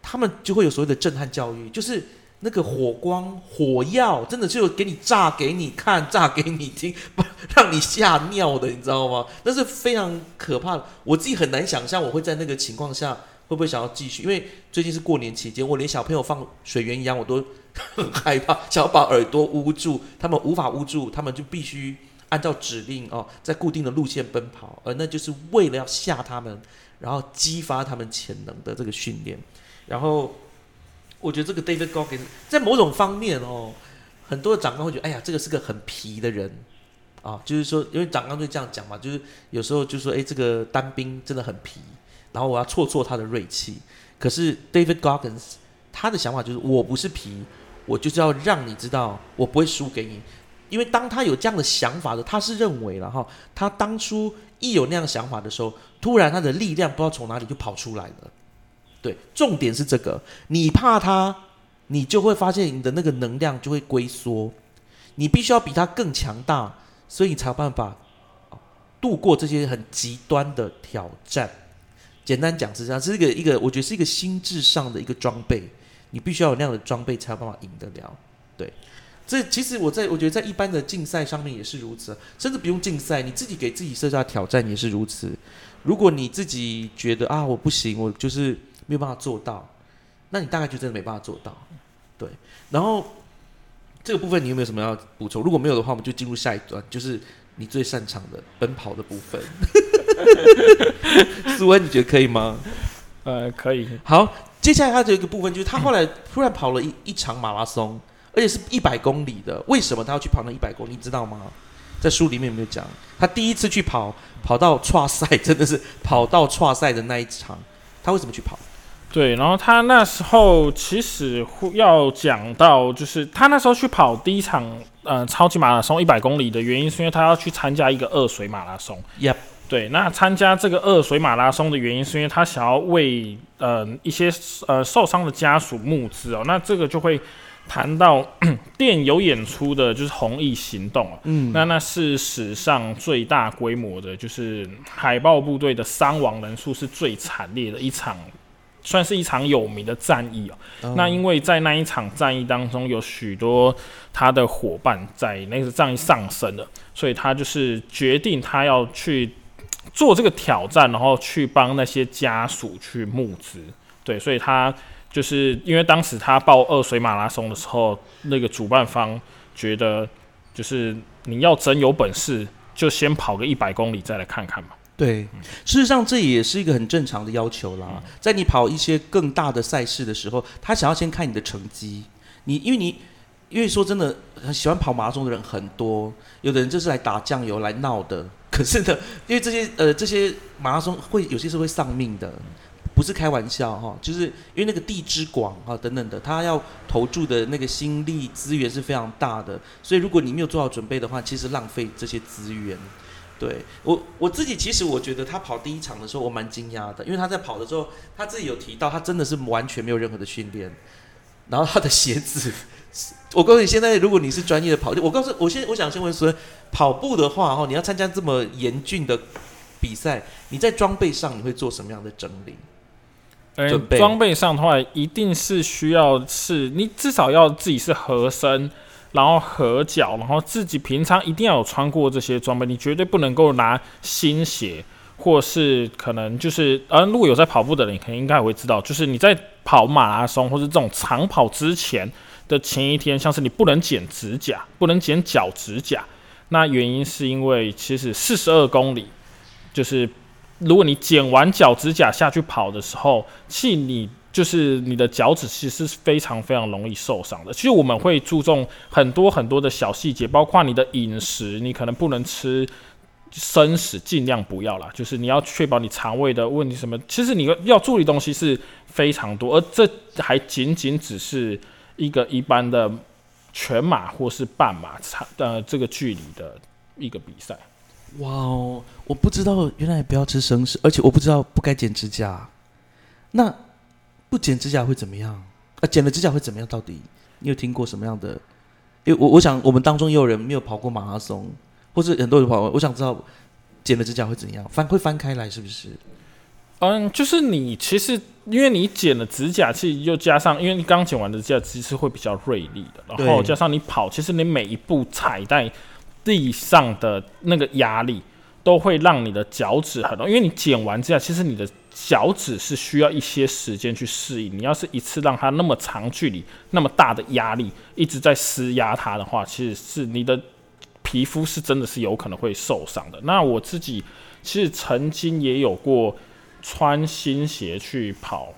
他们就会有所谓的震撼教育，就是。那个火光、火药，真的就给你炸给你看、炸给你听，不让你吓尿的，你知道吗？那是非常可怕的。我自己很难想象，我会在那个情况下会不会想要继续？因为最近是过年期间，我连小朋友放水源一样我都 很害怕，想要把耳朵捂住，他们无法捂住，他们就必须按照指令哦，在固定的路线奔跑，而那就是为了要吓他们，然后激发他们潜能的这个训练，然后。我觉得这个 David Goggins 在某种方面哦，很多的长官会觉得，哎呀，这个是个很皮的人啊，就是说，因为长官就这样讲嘛，就是有时候就说，哎，这个单兵真的很皮，然后我要挫挫他的锐气。可是 David Goggins 他的想法就是，我不是皮，我就是要让你知道，我不会输给你。因为当他有这样的想法的，他是认为了哈，他当初一有那样想法的时候，突然他的力量不知道从哪里就跑出来了。对，重点是这个。你怕他，你就会发现你的那个能量就会龟缩。你必须要比他更强大，所以你才有办法度过这些很极端的挑战。简单讲是这样，是一个一个，我觉得是一个心智上的一个装备。你必须要有那样的装备，才有办法赢得了。对，这其实我在我觉得在一般的竞赛上面也是如此，甚至不用竞赛，你自己给自己设下挑战也是如此。如果你自己觉得啊，我不行，我就是。没有办法做到，那你大概就真的没办法做到，对。然后这个部分你有没有什么要补充？如果没有的话，我们就进入下一段，就是你最擅长的奔跑的部分。苏恩，你觉得可以吗？呃，可以。好，接下来他有一个部分，就是他后来突然跑了一一场马拉松，而且是一百公里的。为什么他要去跑那一百公里？你知道吗？在书里面有没有讲？他第一次去跑，跑到跨赛，真的是跑到跨赛的那一场，他为什么去跑？对，然后他那时候其实要讲到，就是他那时候去跑第一场呃超级马拉松一百公里的原因，是因为他要去参加一个二水马拉松。Yep。对，那参加这个二水马拉松的原因，是因为他想要为呃一些呃受伤的家属募资哦。那这个就会谈到 电有演出的，就是红翼行动啊。嗯，那那是史上最大规模的，就是海豹部队的伤亡人数是最惨烈的一场，算是一场有名的战役哦。那因为在那一场战役当中，有许多他的伙伴在那个战役丧生了，所以他就是决定他要去。做这个挑战，然后去帮那些家属去募资，对，所以他就是因为当时他报二水马拉松的时候，那个主办方觉得就是你要真有本事，就先跑个一百公里再来看看嘛。对，事实上这也是一个很正常的要求啦。在你跑一些更大的赛事的时候，他想要先看你的成绩。你因为你因为说真的，喜欢跑马拉松的人很多，有的人就是来打酱油来闹的。可是呢，因为这些呃这些马拉松会有些是会丧命的，不是开玩笑哈，就是因为那个地之广啊等等的，他要投注的那个心力资源是非常大的，所以如果你没有做好准备的话，其实浪费这些资源。对我我自己其实我觉得他跑第一场的时候我蛮惊讶的，因为他在跑的时候他自己有提到他真的是完全没有任何的训练，然后他的鞋子。我告诉你，现在如果你是专业的跑，我告诉我先，我想先问说，跑步的话，哦，你要参加这么严峻的比赛，你在装备上你会做什么样的整理？准备装备上的话，一定是需要是，你至少要自己是合身，然后合脚，然后自己平常一定要有穿过这些装备，你绝对不能够拿新鞋，或是可能就是，呃，如果有在跑步的人，可能应该也会知道，就是你在跑马拉松或是这种长跑之前。的前一天，像是你不能剪指甲，不能剪脚指甲。那原因是因为其实四十二公里，就是如果你剪完脚趾甲下去跑的时候，气你就是你的脚趾其实是非常非常容易受伤的。其实我们会注重很多很多的小细节，包括你的饮食，你可能不能吃生食，尽量不要啦。就是你要确保你肠胃的问题什么，其实你要注意的东西是非常多，而这还仅仅只是。一个一般的全马或是半马长的这个距离的一个比赛，哇哦！我不知道原来不要吃生食，而且我不知道不该剪指甲。那不剪指甲会怎么样？啊，剪了指甲会怎么样？到底你有听过什么样的？因为我我想我们当中也有人没有跑过马拉松，或是很多人跑，我想知道剪了指甲会怎样？翻会翻开来是不是？嗯，就是你其实因为你剪了指甲，其实又加上，因为你刚剪完的指甲其实会比较锐利的，然后加上你跑，其实你每一步踩在地上的那个压力，都会让你的脚趾很，因为你剪完指甲，其实你的脚趾是需要一些时间去适应。你要是一次让它那么长距离、那么大的压力一直在施压它的话，其实是你的皮肤是真的是有可能会受伤的。那我自己其实曾经也有过。穿新鞋去跑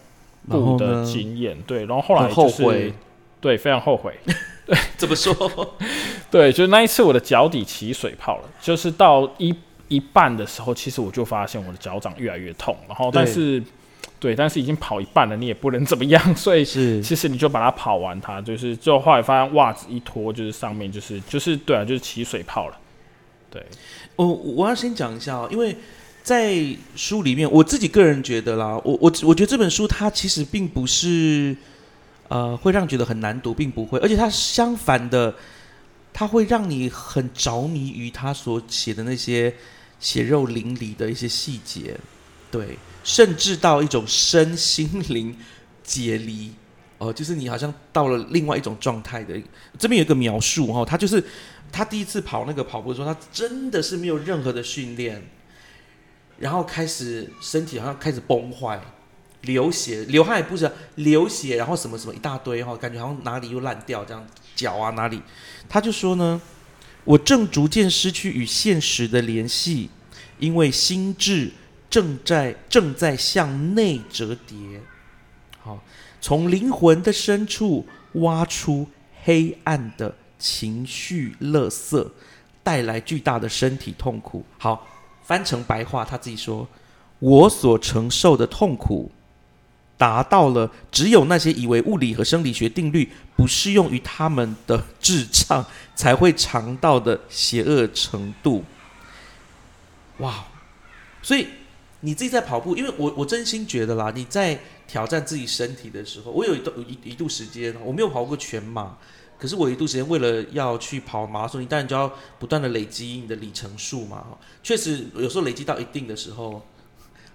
步的经验，对，然后后来后悔，对，非常后悔。对，怎么说？对，就是那一次我的脚底起水泡了，就是到一一半的时候，其实我就发现我的脚掌越来越痛，然后但是，对，但是已经跑一半了，你也不能怎么样，所以是其实你就把它跑完，它就是最后后来发现袜子一脱，就是上面就是就是对啊，就是起水泡了。对，我我要先讲一下，因为。在书里面，我自己个人觉得啦，我我我觉得这本书它其实并不是，呃，会让觉得很难读，并不会，而且它相反的，它会让你很着迷于他所写的那些血肉淋漓的一些细节，对，甚至到一种身心灵解离，哦，就是你好像到了另外一种状态的。这边有一个描述哈，他就是他第一次跑那个跑步的时候，他真的是没有任何的训练。然后开始身体好像开始崩坏，流血、流汗也不是流血，然后什么什么一大堆哈，感觉好像哪里又烂掉这样，脚啊哪里，他就说呢，我正逐渐失去与现实的联系，因为心智正在正在向内折叠，好，从灵魂的深处挖出黑暗的情绪垃圾，带来巨大的身体痛苦。好。翻成白话，他自己说：“我所承受的痛苦，达到了只有那些以为物理和生理学定律不适用于他们的智障才会尝到的邪恶程度。哇！所以你自己在跑步，因为我我真心觉得啦，你在挑战自己身体的时候，我有一段一一度时间我没有跑过全马，可是我一度时间为了要去跑马拉松，你当然就要不断的累积你的里程数嘛。确实有时候累积到一定的时候，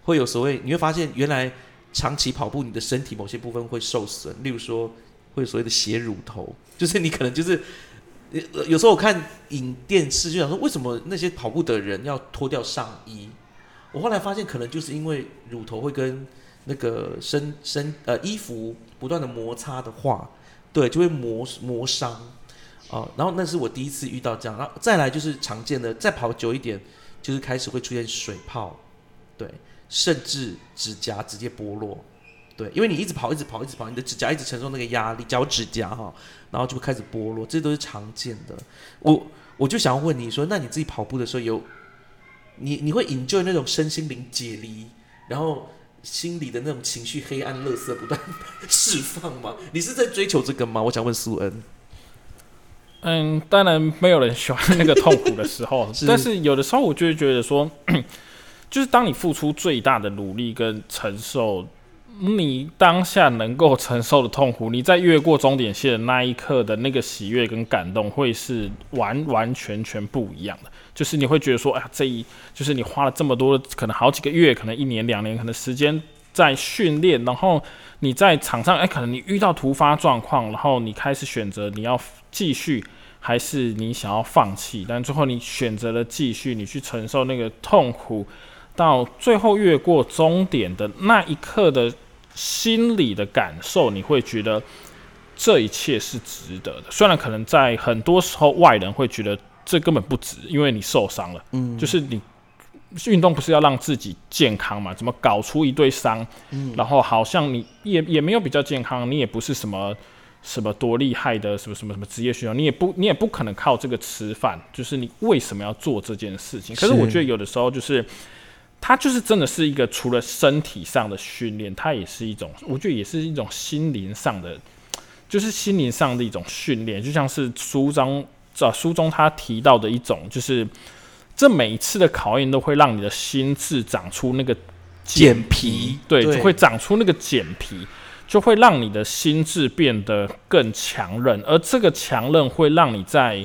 会有所谓你会发现原来。长期跑步，你的身体某些部分会受损，例如说会有所谓的血乳头，就是你可能就是有时候我看影电视就想说，为什么那些跑步的人要脱掉上衣？我后来发现，可能就是因为乳头会跟那个身身呃衣服不断的摩擦的话，对，就会磨磨伤啊。然后那是我第一次遇到这样，然后再来就是常见的，再跑久一点，就是开始会出现水泡，对。甚至指甲直接剥落，对，因为你一直跑，一直跑，一直跑，你的指甲一直承受那个压力，脚指甲哈，然后就会开始剥落，这都是常见的。我我就想要问你说，那你自己跑步的时候有，你你会引就那种身心灵解离，然后心里的那种情绪黑暗、乐色不断 释放吗？你是在追求这个吗？我想问苏恩。嗯，当然没有人喜欢那个痛苦的时候，但是有的时候我就会觉得说。就是当你付出最大的努力跟承受，你当下能够承受的痛苦，你在越过终点线的那一刻的那个喜悦跟感动，会是完完全全不一样的。就是你会觉得说，哎呀，这一就是你花了这么多，可能好几个月，可能一年两年，可能时间在训练，然后你在场上，哎，可能你遇到突发状况，然后你开始选择你要继续，还是你想要放弃，但最后你选择了继续，你去承受那个痛苦。到最后越过终点的那一刻的心理的感受，你会觉得这一切是值得的。虽然可能在很多时候外人会觉得这根本不值，因为你受伤了。嗯，就是你运动不是要让自己健康嘛？怎么搞出一堆伤？嗯，然后好像你也也没有比较健康，你也不是什么什么多厉害的什么什么什么职业选手，你也不你也不可能靠这个吃饭。就是你为什么要做这件事情？可是我觉得有的时候就是。它就是真的是一个除了身体上的训练，它也是一种，我觉得也是一种心灵上的，就是心灵上的一种训练。就像是书中啊书中他提到的一种，就是这每一次的考验都会让你的心智长出那个茧皮，对，就会长出那个茧皮，就会让你的心智变得更强韧，而这个强韧会让你在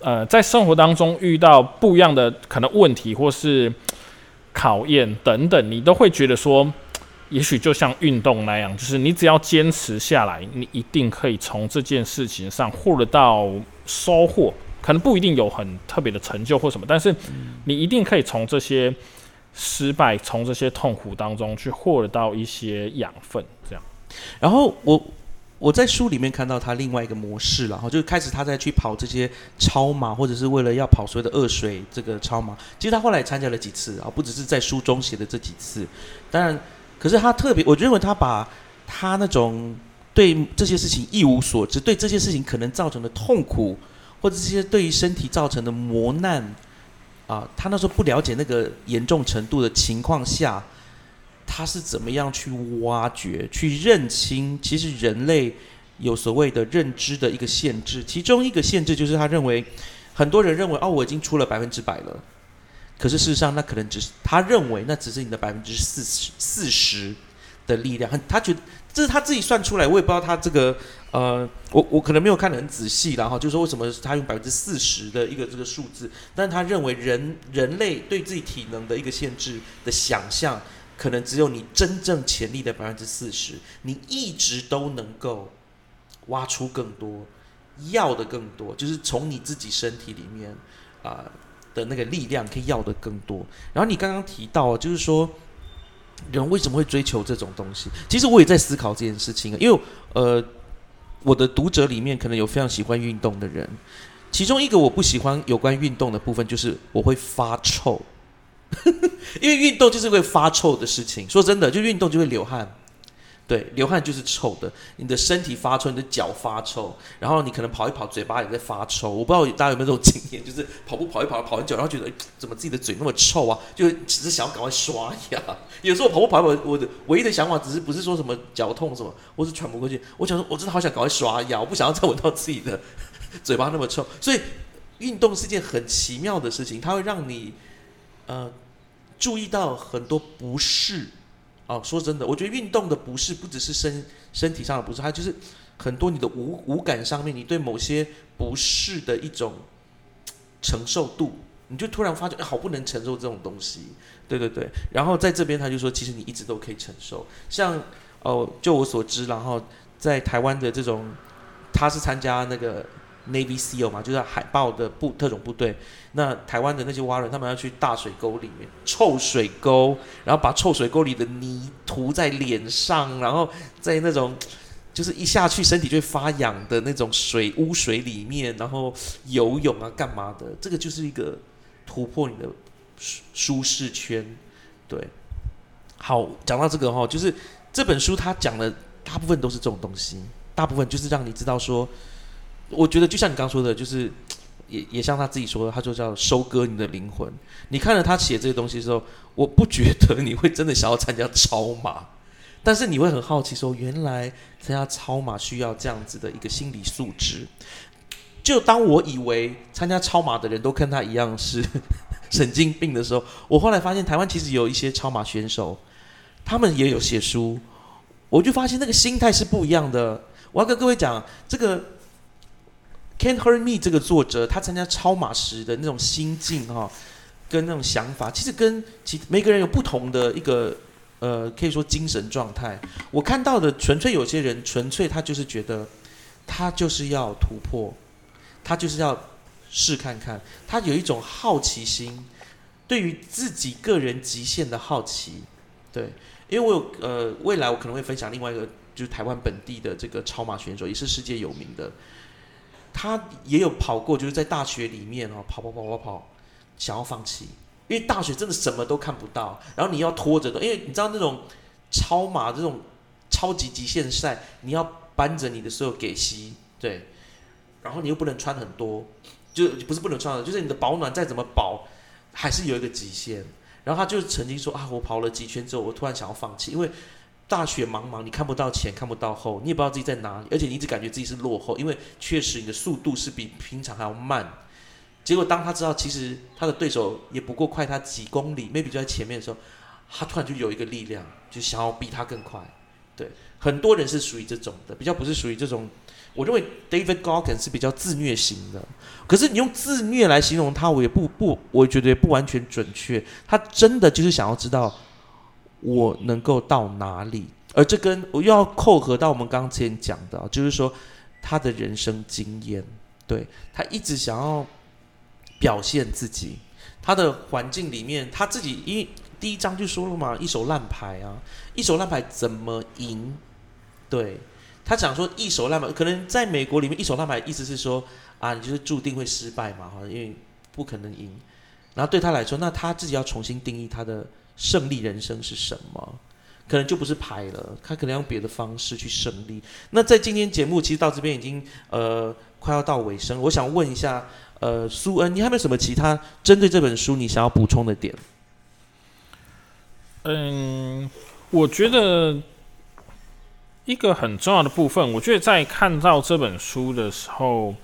呃在生活当中遇到不一样的可能问题，或是。考验等等，你都会觉得说，也许就像运动那样，就是你只要坚持下来，你一定可以从这件事情上获得到收获。可能不一定有很特别的成就或什么，但是你一定可以从这些失败、从这些痛苦当中去获得到一些养分。这样，然后我。我在书里面看到他另外一个模式了，哈，就开始他在去跑这些超马，或者是为了要跑所谓的二水这个超马。其实他后来参加了几次啊，不只是在书中写的这几次。当然，可是他特别，我认为他把他那种对这些事情一无所知，对这些事情可能造成的痛苦，或者这些对于身体造成的磨难，啊，他那时候不了解那个严重程度的情况下。他是怎么样去挖掘、去认清？其实人类有所谓的认知的一个限制，其中一个限制就是他认为，很多人认为哦，我已经出了百分之百了，可是事实上那可能只是他认为那只是你的百分之四十四十的力量。他觉得这是他自己算出来，我也不知道他这个呃，我我可能没有看得很仔细，然后就说为什么他用百分之四十的一个这个数字，但是他认为人人类对自己体能的一个限制的想象。可能只有你真正潜力的百分之四十，你一直都能够挖出更多，要的更多，就是从你自己身体里面啊的那个力量可以要的更多。然后你刚刚提到，就是说人为什么会追求这种东西？其实我也在思考这件事情，因为呃，我的读者里面可能有非常喜欢运动的人，其中一个我不喜欢有关运动的部分，就是我会发臭。因为运动就是会发臭的事情。说真的，就运动就会流汗，对，流汗就是臭的，你的身体发臭，你的脚发臭，然后你可能跑一跑，嘴巴也在发臭。我不知道大家有没有这种经验，就是跑步跑一跑，跑很久，然后觉得怎么自己的嘴那么臭啊？就只是想要赶快刷牙。有时候跑步跑一跑，我的唯一的想法只是不是说什么脚痛什么，我是喘不过气。我想说，我真的好想赶快刷牙，我不想要再闻到自己的嘴巴那么臭。所以运动是件很奇妙的事情，它会让你呃注意到很多不适。哦，说真的，我觉得运动的不适不只是身身体上的不适，它就是很多你的五五感上面，你对某些不适的一种承受度，你就突然发觉，哎好不能承受这种东西。对对对，然后在这边他就说，其实你一直都可以承受。像哦，就我所知，然后在台湾的这种，他是参加那个。Navy SEAL 嘛，就是海豹的部特种部队。那台湾的那些蛙人，他们要去大水沟里面，臭水沟，然后把臭水沟里的泥涂在脸上，然后在那种就是一下去身体就会发痒的那种水污水里面，然后游泳啊，干嘛的？这个就是一个突破你的舒舒适圈。对，好，讲到这个哈，就是这本书它讲的大部分都是这种东西，大部分就是让你知道说。我觉得就像你刚说的，就是也也像他自己说的，他就叫收割你的灵魂。你看了他写这些东西的时候，我不觉得你会真的想要参加超马，但是你会很好奇说，原来参加超马需要这样子的一个心理素质。就当我以为参加超马的人都跟他一样是 神经病的时候，我后来发现台湾其实有一些超马选手，他们也有写书，我就发现那个心态是不一样的。我要跟各位讲这个。Can't Hurt Me 这个作者，他参加超马时的那种心境哈，跟那种想法，其实跟其每个人有不同的一个呃，可以说精神状态。我看到的纯粹有些人，纯粹他就是觉得他就是要突破，他就是要试看看，他有一种好奇心，对于自己个人极限的好奇。对，因为我有呃，未来我可能会分享另外一个，就是台湾本地的这个超马选手，也是世界有名的。他也有跑过，就是在大学里面哦，跑跑跑跑跑，想要放弃，因为大学真的什么都看不到，然后你要拖着的，因为你知道那种超马这种超级极限赛，你要搬着你的所有给息，对，然后你又不能穿很多，就不是不能穿的，就是你的保暖再怎么保，还是有一个极限。然后他就曾经说啊，我跑了几圈之后，我突然想要放弃，因为。大雪茫茫，你看不到前，看不到后，你也不知道自己在哪里，而且你一直感觉自己是落后，因为确实你的速度是比平常还要慢。结果当他知道其实他的对手也不过快他几公里，maybe 就在前面的时候，他突然就有一个力量，就想要比他更快。对，很多人是属于这种的，比较不是属于这种。我认为 David Goggins 是比较自虐型的，可是你用自虐来形容他，我也不不，我觉得也不完全准确。他真的就是想要知道。我能够到哪里？而这跟我又要扣合到我们刚之前讲的，就是说他的人生经验，对他一直想要表现自己。他的环境里面，他自己因为第一章就说了嘛，一手烂牌啊，一手烂牌怎么赢？对他讲说一手烂牌，可能在美国里面一手烂牌意思是说啊，你就是注定会失败嘛，哈，因为不可能赢。然后对他来说，那他自己要重新定义他的。胜利人生是什么？可能就不是牌了，他可能用别的方式去胜利。那在今天节目其实到这边已经呃快要到尾声，我想问一下呃苏恩，你还有没有什么其他针对这本书你想要补充的点？嗯，我觉得一个很重要的部分，我觉得在看到这本书的时候。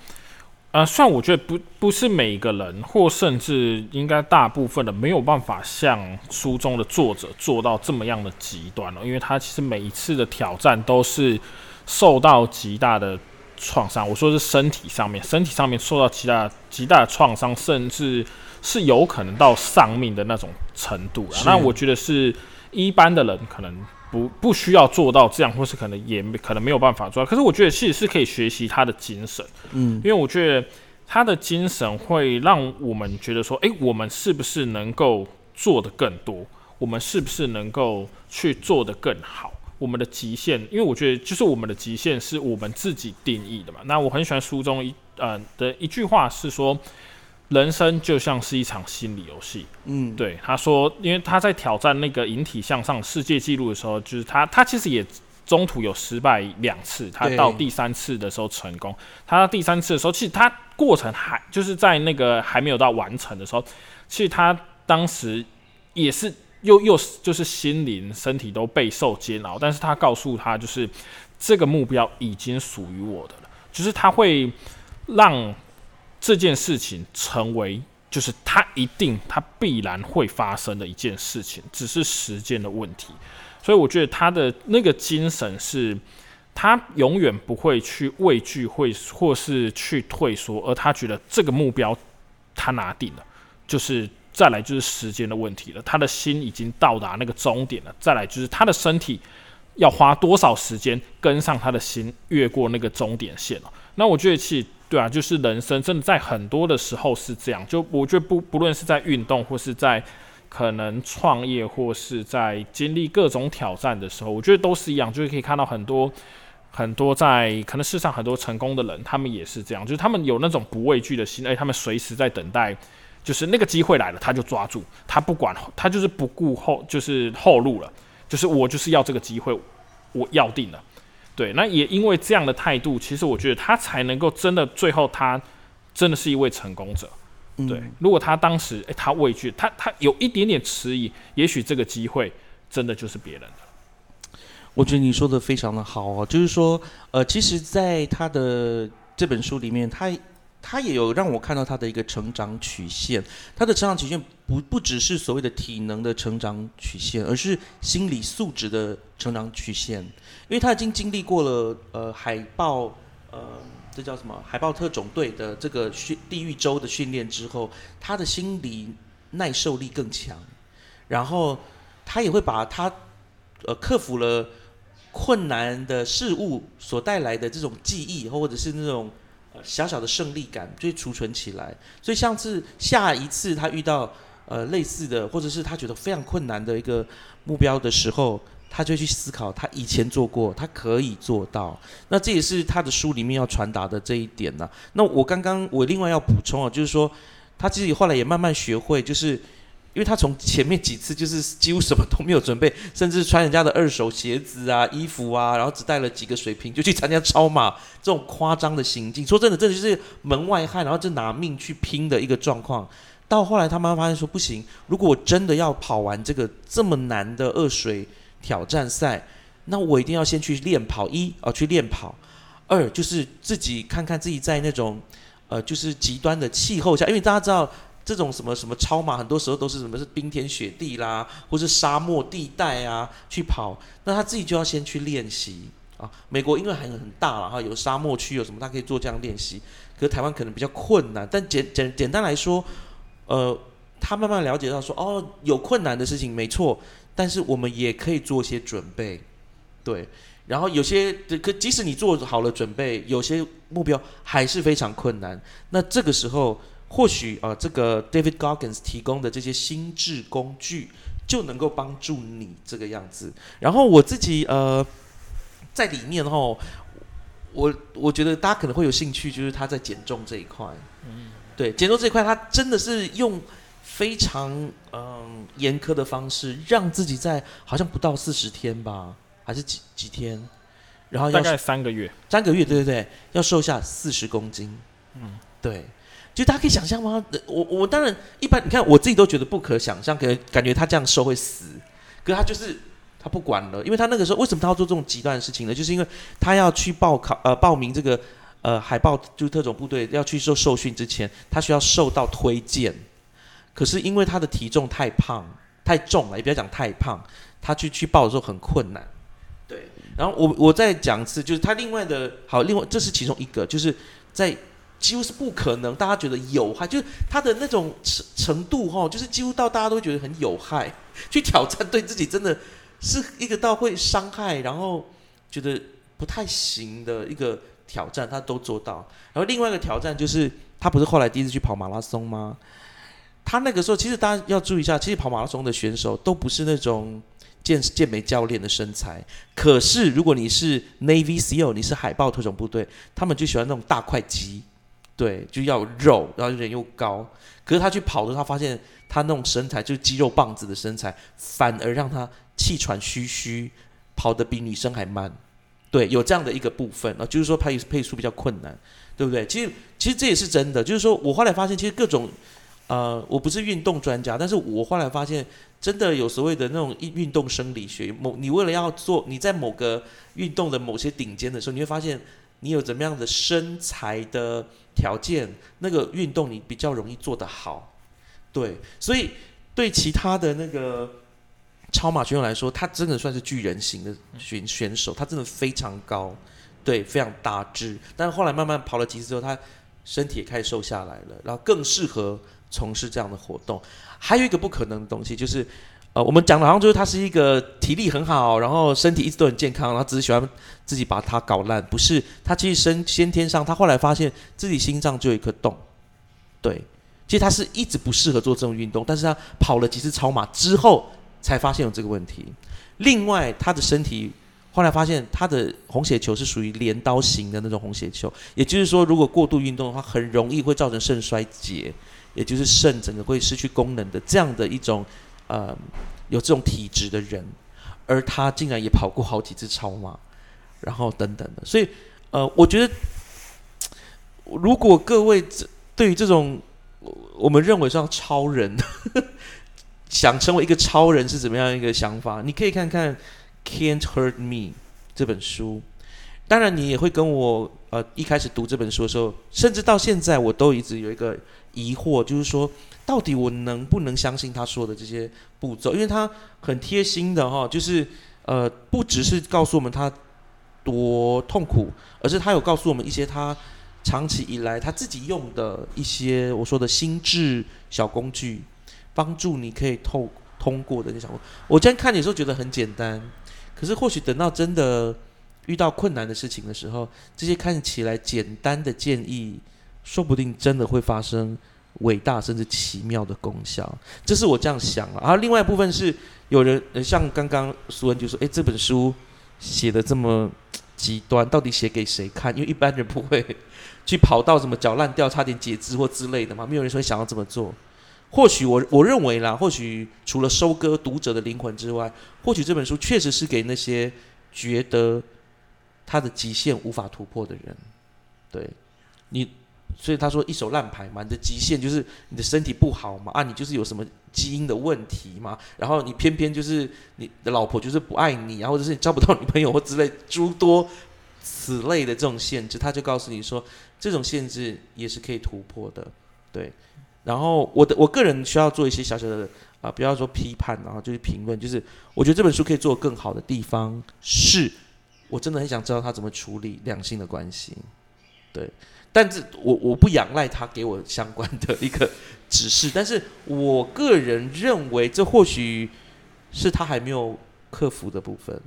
呃，虽然我觉得不不是每一个人，或甚至应该大部分的没有办法像书中的作者做到这么样的极端了，因为他其实每一次的挑战都是受到极大的创伤。我说是身体上面，身体上面受到极大极大的创伤，甚至是有可能到丧命的那种程度了。那我觉得是一般的人可能。不不需要做到这样，或是可能也可能没有办法做到。可是我觉得其实是可以学习他的精神，嗯，因为我觉得他的精神会让我们觉得说，诶，我们是不是能够做的更多？我们是不是能够去做的更好？我们的极限，因为我觉得就是我们的极限是我们自己定义的嘛。那我很喜欢书中一呃的一句话是说。人生就像是一场心理游戏。嗯，对，他说，因为他在挑战那个引体向上世界纪录的时候，就是他，他其实也中途有失败两次，他到第三次的时候成功。他第三次的时候，其实他过程还就是在那个还没有到完成的时候，其实他当时也是又又就是心灵身体都备受煎熬，但是他告诉他就是这个目标已经属于我的了，就是他会让这件事情成为。就是他一定，他必然会发生的一件事情，只是时间的问题。所以我觉得他的那个精神是，他永远不会去畏惧，会或是去退缩，而他觉得这个目标他拿定了，就是再来就是时间的问题了。他的心已经到达那个终点了，再来就是他的身体要花多少时间跟上他的心，越过那个终点线了。那我觉得其实。对啊，就是人生真的在很多的时候是这样。就我觉得不不论是在运动，或是在可能创业，或是在经历各种挑战的时候，我觉得都是一样。就是可以看到很多很多在可能世上很多成功的人，他们也是这样，就是他们有那种不畏惧的心，而他们随时在等待，就是那个机会来了，他就抓住，他不管他就是不顾后就是后路了，就是我就是要这个机会，我要定了。对，那也因为这样的态度，其实我觉得他才能够真的最后他真的是一位成功者。对，如果他当时诶，他畏惧，他他有一点点迟疑，也许这个机会真的就是别人的。我觉得你说的非常的好哦，就是说，呃，其实，在他的这本书里面，他他也有让我看到他的一个成长曲线。他的成长曲线不不只是所谓的体能的成长曲线，而是心理素质的成长曲线。因为他已经经历过了呃海豹呃这叫什么海豹特种队的这个训地狱周的训练之后，他的心理耐受力更强，然后他也会把他呃克服了困难的事物所带来的这种记忆，或者是那种小小的胜利感，就会储存起来。所以上次下一次他遇到呃类似的，或者是他觉得非常困难的一个目标的时候。他就去思考，他以前做过，他可以做到。那这也是他的书里面要传达的这一点呢。那我刚刚我另外要补充啊，就是说，他自己后来也慢慢学会，就是因为他从前面几次就是几乎什么都没有准备，甚至穿人家的二手鞋子啊、衣服啊，然后只带了几个水瓶就去参加超马，这种夸张的行径，说真的，这就是门外汉，然后就拿命去拼的一个状况。到后来他妈妈发现说不行，如果我真的要跑完这个这么难的二水。挑战赛，那我一定要先去练跑一哦，去练跑；二就是自己看看自己在那种呃，就是极端的气候下，因为大家知道这种什么什么超马，很多时候都是什么是冰天雪地啦，或是沙漠地带啊去跑，那他自己就要先去练习啊。美国因为很很大了哈，有沙漠区有什么，他可以做这样练习。可是台湾可能比较困难，但简简简单来说，呃，他慢慢了解到说，哦，有困难的事情没错。但是我们也可以做一些准备，对。然后有些可即使你做好了准备，有些目标还是非常困难。那这个时候，或许啊，这个 David Goggins 提供的这些心智工具就能够帮助你这个样子。然后我自己呃，在里面哈，我我觉得大家可能会有兴趣，就是他在减重这一块，嗯，对，减重这一块，他真的是用。非常嗯严苛的方式，让自己在好像不到四十天吧，还是几几天，然后大概三个月，三个月，对对对，要瘦下四十公斤，嗯，对，就大家可以想象吗？我我当然一般，你看我自己都觉得不可想象，可能感觉他这样瘦会死，可是他就是他不管了，因为他那个时候为什么他要做这种极端的事情呢？就是因为他要去报考呃报名这个呃海豹就是特种部队要去受受训之前，他需要受到推荐。可是因为他的体重太胖太重了，也不要讲太胖，他去去报的时候很困难。对，然后我我再讲一次，就是他另外的好，另外这是其中一个，就是在几乎是不可能，大家觉得有害，就是他的那种程程度哈，就是几乎到大家都觉得很有害，去挑战对自己真的是一个到会伤害，然后觉得不太行的一个挑战，他都做到。然后另外一个挑战就是，他不是后来第一次去跑马拉松吗？他那个时候，其实大家要注意一下，其实跑马拉松的选手都不是那种健健美教练的身材。可是如果你是 Navy SEAL，你是海豹特种部队，他们就喜欢那种大块肌，对，就要肉，然后人又高。可是他去跑的时候，他发现他那种身材就是肌肉棒子的身材，反而让他气喘吁吁，跑得比女生还慢，对，有这样的一个部分啊，就是说配配速比较困难，对不对？其实其实这也是真的，就是说我后来发现，其实各种呃，我不是运动专家，但是我后来发现，真的有所谓的那种运动生理学，某你为了要做你在某个运动的某些顶尖的时候，你会发现你有怎么样的身材的条件，那个运动你比较容易做得好，对，所以对其他的那个。超马选手来说，他真的算是巨人型的选选手，他真的非常高，对，非常大只。但是后来慢慢跑了几次之后，他身体也开始瘦下来了，然后更适合从事这样的活动。还有一个不可能的东西，就是呃，我们讲的好像就是他是一个体力很好，然后身体一直都很健康，然后只是喜欢自己把它搞烂。不是，他其实身先天上，他后来发现自己心脏就有一颗洞。对，其实他是一直不适合做这种运动，但是他跑了几次超马之后。才发现有这个问题。另外，他的身体后来发现他的红血球是属于镰刀型的那种红血球，也就是说，如果过度运动的话，很容易会造成肾衰竭，也就是肾整个会失去功能的这样的一种呃有这种体质的人。而他竟然也跑过好几次超马，然后等等的。所以，呃，我觉得如果各位对于这种我们认为像超人。想成为一个超人是怎么样一个想法？你可以看看《Can't Hurt Me》这本书。当然，你也会跟我呃一开始读这本书的时候，甚至到现在，我都一直有一个疑惑，就是说，到底我能不能相信他说的这些步骤？因为他很贴心的哈，就是呃，不只是告诉我们他多痛苦，而是他有告诉我们一些他长期以来他自己用的一些我说的心智小工具。帮助你可以透通过的那小我今天看你时候觉得很简单，可是或许等到真的遇到困难的事情的时候，这些看起来简单的建议，说不定真的会发生伟大甚至奇妙的功效。这是我这样想啊。然后另外一部分是有人像刚刚苏恩就说：“诶，这本书写的这么极端，到底写给谁看？因为一般人不会去跑到什么脚烂掉、差点截肢或之类的嘛，没有人说想要这么做。”或许我我认为啦，或许除了收割读者的灵魂之外，或许这本书确实是给那些觉得他的极限无法突破的人。对，你，所以他说一手烂牌嘛，你的极限就是你的身体不好嘛，啊，你就是有什么基因的问题嘛，然后你偏偏就是你的老婆就是不爱你，然后或者是你交不到女朋友或之类诸多此类的这种限制，他就告诉你说，这种限制也是可以突破的，对。然后我的我个人需要做一些小小的啊，不要说批判，然后就是评论，就是我觉得这本书可以做更好的地方是，我真的很想知道他怎么处理两性的关系，对，但是我我不仰赖他给我相关的一个指示，但是我个人认为这或许是他还没有克服的部分，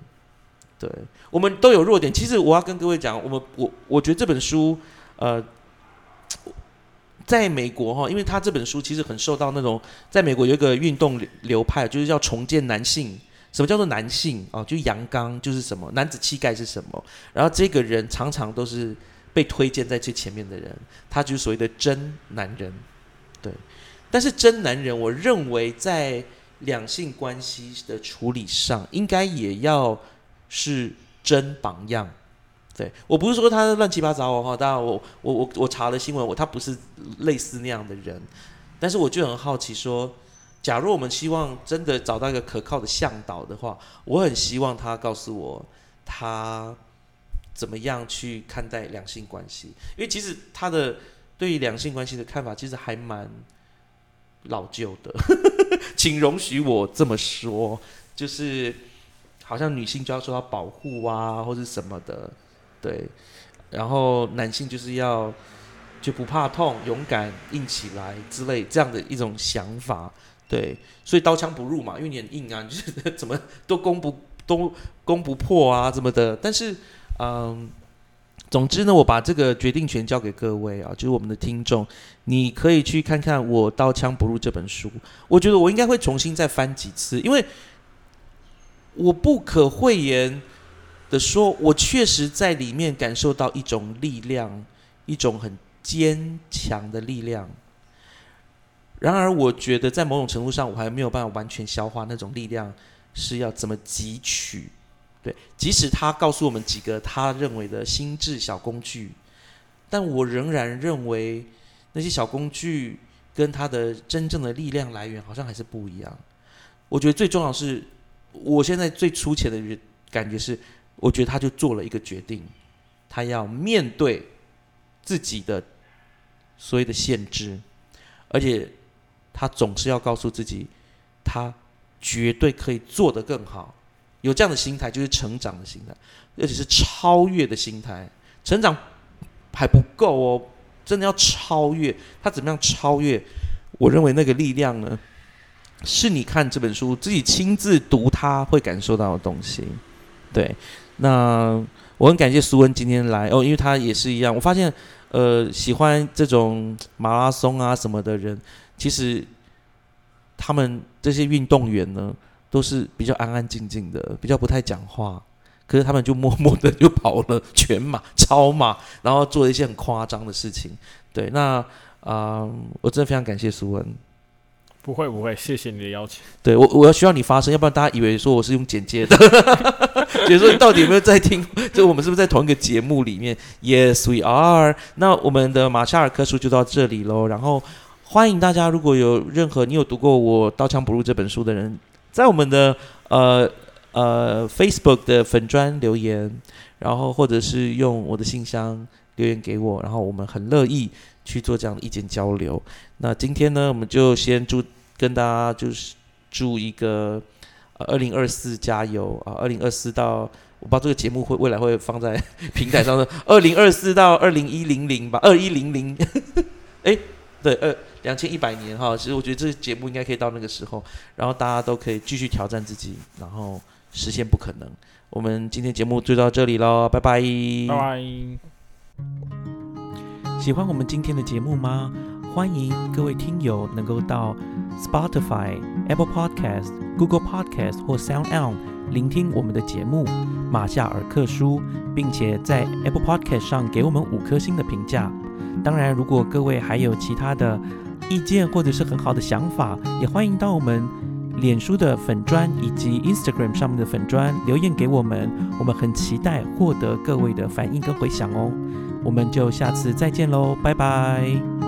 对，我们都有弱点，其实我要跟各位讲，我们我我觉得这本书呃。在美国哈，因为他这本书其实很受到那种，在美国有一个运动流派，就是叫重建男性。什么叫做男性啊？就阳刚，就是什么男子气概是什么？然后这个人常常都是被推荐在最前面的人，他就是所谓的真男人。对，但是真男人，我认为在两性关系的处理上，应该也要是真榜样。对我不是说他乱七八糟哦哈，当然我我我我查了新闻，我他不是类似那样的人，但是我就很好奇说，假如我们希望真的找到一个可靠的向导的话，我很希望他告诉我他怎么样去看待两性关系，因为其实他的对于两性关系的看法其实还蛮老旧的，请容许我这么说，就是好像女性就要受到保护啊，或者什么的。对，然后男性就是要就不怕痛、勇敢、硬起来之类这样的一种想法。对，所以刀枪不入嘛，因为你很硬啊，就是怎么都攻不都攻不破啊，怎么的。但是，嗯，总之呢，我把这个决定权交给各位啊，就是我们的听众，你可以去看看我《刀枪不入》这本书。我觉得我应该会重新再翻几次，因为我不可讳言。的说，我确实在里面感受到一种力量，一种很坚强的力量。然而，我觉得在某种程度上，我还没有办法完全消化那种力量是要怎么汲取。即使他告诉我们几个他认为的心智小工具，但我仍然认为那些小工具跟他的真正的力量来源好像还是不一样。我觉得最重要是，我现在最粗浅的感觉是，我觉得他就做了一个决定，他要面对自己的所谓的限制，而且他总是要告诉自己，他绝对可以做得更好。有这样的心态，就是成长的心态，而且是超越的心态。成长还不够哦，真的要超越。他怎么样超越？我认为那个力量呢，是你看这本书自己亲自读，他会感受到的东西。对，那我很感谢苏恩今天来哦，因为他也是一样。我发现，呃，喜欢这种马拉松啊什么的人，其实他们这些运动员呢。都是比较安安静静的，比较不太讲话，可是他们就默默的就跑了全马、超马，然后做了一些很夸张的事情。对，那啊，我真的非常感谢苏文。不会不会，谢谢你的邀请。对我，我要需要你发声，要不然大家以为说我是用剪接的，觉得说你到底有没有在听？就我们是不是在同一个节目里面？Yes, we are。那我们的马夏尔科书就到这里喽。然后欢迎大家，如果有任何你有读过我《刀枪不入》这本书的人。在我们的呃呃 Facebook 的粉砖留言，然后或者是用我的信箱留言给我，然后我们很乐意去做这样的意见交流。那今天呢，我们就先祝跟大家就是祝一个二零二四加油啊！二零二四到我不知道这个节目会未来会放在 平台上的二零二四到二零一零零吧，二一零零，哎，对，二。两千一百年哈，其实我觉得这个节目应该可以到那个时候，然后大家都可以继续挑战自己，然后实现不可能。我们今天节目就到这里喽，拜拜。拜拜。喜欢我们今天的节目吗？欢迎各位听友能够到 Spotify、Apple Podcast、Google Podcast 或 Sound On 聆听我们的节目《马夏尔克书》，并且在 Apple Podcast 上给我们五颗星的评价。当然，如果各位还有其他的，意见或者是很好的想法，也欢迎到我们脸书的粉砖以及 Instagram 上面的粉砖留言给我们，我们很期待获得各位的反应跟回响哦。我们就下次再见喽，拜拜。